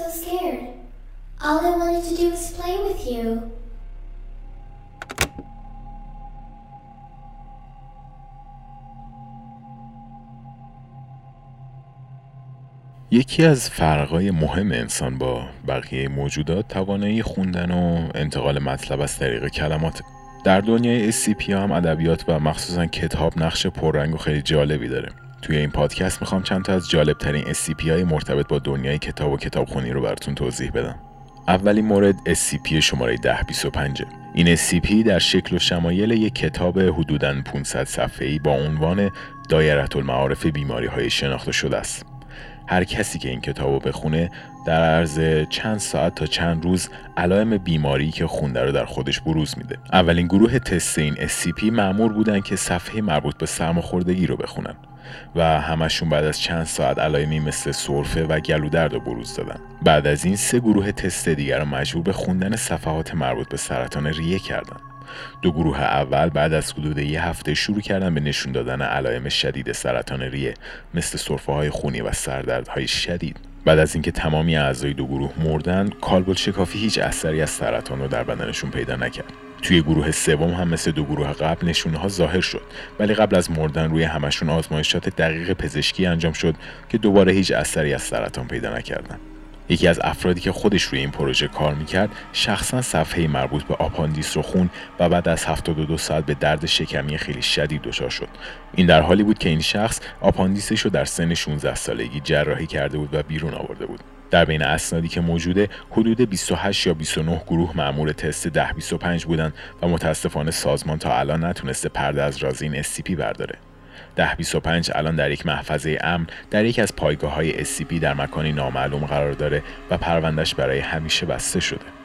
so scared? All I wanted to do was play with you. یکی از فرقای مهم انسان با بقیه موجودات توانایی خوندن و انتقال مطلب از طریق کلمات در دنیای SCP هم ادبیات و مخصوصا کتاب نقش پررنگ و خیلی جالبی داره توی این پادکست می‌خوام چند تا از جالب ترین SCP های مرتبط با دنیای کتاب و کتابخونی رو براتون توضیح بدم. اولین مورد SCP شماره 1025 این SCP در شکل و شمایل یک کتاب حدوداً 500 صفحه‌ای با عنوان دایره المعارف بیماری های شناخته شده است. هر کسی که این کتاب رو بخونه در عرض چند ساعت تا چند روز علائم بیماری که خونده رو در خودش بروز میده. اولین گروه تست این SCP معمور بودن که صفحه مربوط به سرماخوردگی رو بخونن و همشون بعد از چند ساعت علائمی مثل سرفه و گلودرد رو بروز دادن. بعد از این سه گروه تست دیگر رو مجبور به خوندن صفحات مربوط به سرطان ریه کردن. دو گروه اول بعد از حدود یه هفته شروع کردن به نشون دادن علائم شدید سرطان ریه مثل سرفه های خونی و سردردهای شدید. بعد از اینکه تمامی اعضای دو گروه مردن کالبد شکافی هیچ اثری از سرطان رو در بدنشون پیدا نکرد. توی گروه سوم هم مثل دو گروه قبل نشونه ها ظاهر شد. ولی قبل از مردن روی همشون آزمایشات دقیق پزشکی انجام شد که دوباره هیچ اثری از سرطان پیدا نکردن. یکی از افرادی که خودش روی این پروژه کار می‌کرد شخصا صفحه مربوط به آپاندیس رو خوند و بعد از 72 ساعت به درد شکمی خیلی شدید دچار شد. این در حالی بود که این شخص آپاندیسش رو در سن 16 سالگی جراحی کرده بود و بیرون آورده بود. در بین اسنادی که موجوده حدود 28 یا 29 گروه معمول تست 1025 بودند و متاسفانه سازمان تا الان نتونسته پرده از راز این SCP برداره. 1025 الان در یک محفظه امن در یک از پایگاه های SCP در مکانی نامعلوم قرار داره و پروندهش برای همیشه بسته شده.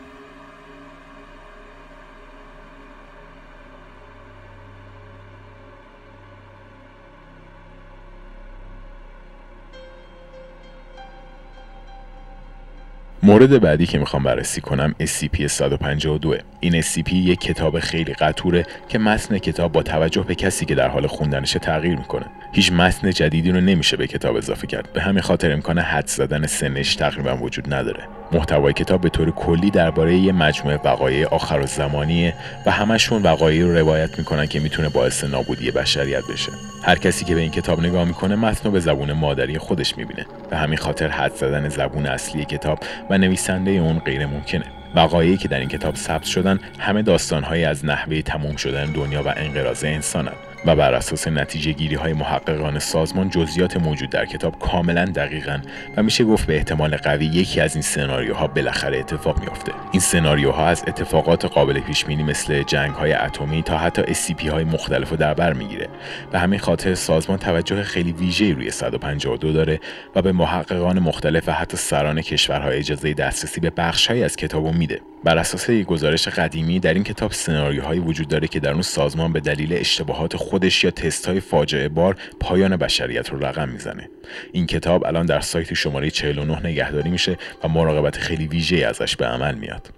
مورد بعدی که می‌خوام بررسی کنم SCP-152 این SCP یک کتاب خیلی قطوره که متن کتاب با توجه به کسی که در حال خوندنش تغییر می‌کنه. هیچ متن جدیدی رو نمیشه به کتاب اضافه کرد. به همین خاطر امکان حد زدن سنش تقریبا وجود نداره. محتوای کتاب به طور کلی درباره یه مجموعه وقایع آخر و زمانیه و همشون وقایعی رو روایت می‌کنن که می‌تونه باعث نابودی بشریت بشه. هر کسی که به این کتاب نگاه می‌کنه متن به زبون مادری خودش می‌بینه. به همین خاطر حد زدن زبون اصلی کتاب و نویسنده اون غیر ممکنه. وقایعی که در این کتاب ثبت شدن همه داستانهایی از نحوه تموم شدن دنیا و انقراض انسانند و بر اساس نتیجه گیری های محققان سازمان جزئیات موجود در کتاب کاملا دقیقا و میشه گفت به احتمال قوی یکی از این سناریوها بالاخره اتفاق میافته. این سناریوها از اتفاقات قابل پیش بینی مثل جنگ های اتمی تا حتی SCP های مختلف رو در بر می‌گیره. به همین خاطر سازمان توجه خیلی ویژه‌ای روی 152 داره و به محققان مختلف و حتی سران کشورها اجازه دسترسی به بخشهایی از کتابو میده. بر اساس یک گزارش قدیمی در این کتاب سناریوهایی وجود داره که در اون سازمان به دلیل اشتباهات خودش یا تست های فاجعه بار پایان بشریت رو رقم می‌زنه. این کتاب الان در سایت شماره 49 نگهداری میشه و مراقبت خیلی ویژه ازش به عمل میاد.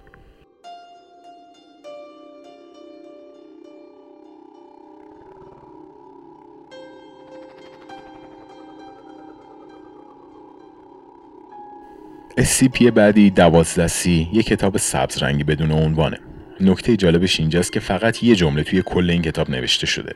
SCP بعدی دوازده سی یک کتاب سبز رنگی بدون عنوانه. نکته جالبش اینجاست که فقط یه جمله توی کل این کتاب نوشته شده.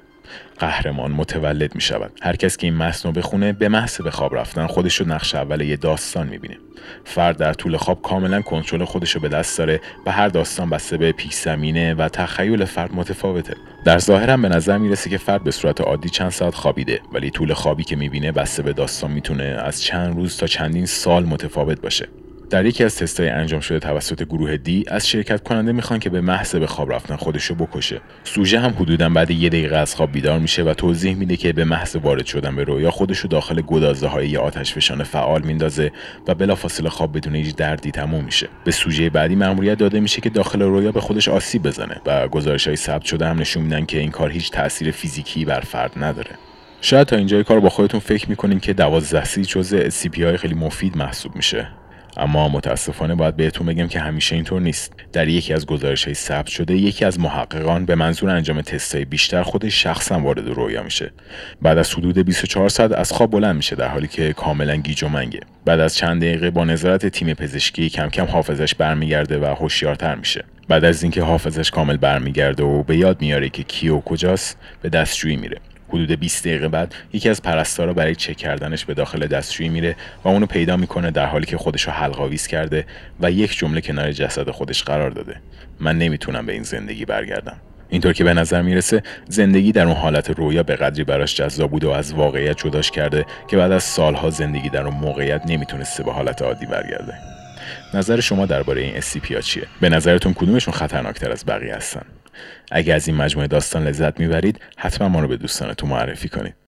قهرمان متولد می شود هر کس که این متن رو بخونه به محض به خواب رفتن خودش رو نقش اول یه داستان می‌بینه. فرد در طول خواب کاملا کنترل خودش رو به دست داره و هر داستان بسته به پیش زمینه و تخیل فرد متفاوته. در ظاهر هم به نظر می‌رسه که فرد به صورت عادی چند ساعت خوابیده ولی طول خوابی که می‌بینه بسته به داستان می‌تونه از چند روز تا چندین سال متفاوت باشه. در یکی از تستای انجام شده توسط گروه دی از شرکت کننده می‌خوان که به محض به خواب رفتن خودشو بکشه. سوژه هم حدودا بعد یه دقیقه از خواب بیدار میشه و توضیح میده که به محض وارد شدن به رویا خودشو داخل گدازه های آتش فشان فعال میندازه و بلافاصله خواب بدون هیچ دردی تموم میشه. به سوژه بعدی مأموریت داده میشه که داخل رویا به خودش آسیب بزنه و گزارش های ثبت شده هم نشون میدن که این کار هیچ تاثیر فیزیکی بر فرد نداره. شاید تا اینجای کار با خودتون فکر می‌کنین که 12 سی جزء سی های خیلی مفید محسوب میشه. اما متاسفانه باید بهتون بگم که همیشه اینطور نیست. در یکی از گزارش های ثبت شده یکی از محققان به منظور انجام تستای بیشتر خودش شخصا وارد رویا میشه. بعد از حدود 24 ساعت از خواب بلند میشه در حالی که کاملا گیج و منگه. بعد از چند دقیقه با نظارت تیم پزشکی کم کم حافظش برمیگرده و هوشیارتر میشه. بعد از اینکه حافظش کامل برمیگرده و به یاد میاره که کی و کجاست به دستشویی میره. حدود 20 دقیقه بعد یکی از پرستارا برای چک کردنش به داخل دستشویی میره و اونو پیدا می‌کنه در حالی که خودش رو حلقاویز کرده و یک جمله کنار جسد خودش قرار داده. من نمی‌تونم به این زندگی برگردم. اینطور که به نظر می‌رسه زندگی در اون حالت رویا به قدری براش جذاب بوده و از واقعیت جداش کرده که بعد از سالها زندگی در اون موقعیت نمی‌تونسته به حالت عادی برگرده. نظر شما درباره این SCP چیه؟ به نظرتون کدومشون خطرناکتر از بقیه هستن؟ اگر از این مجموعه داستان لذت می‌برید حتما ما رو به دوستانتون معرفی کنید.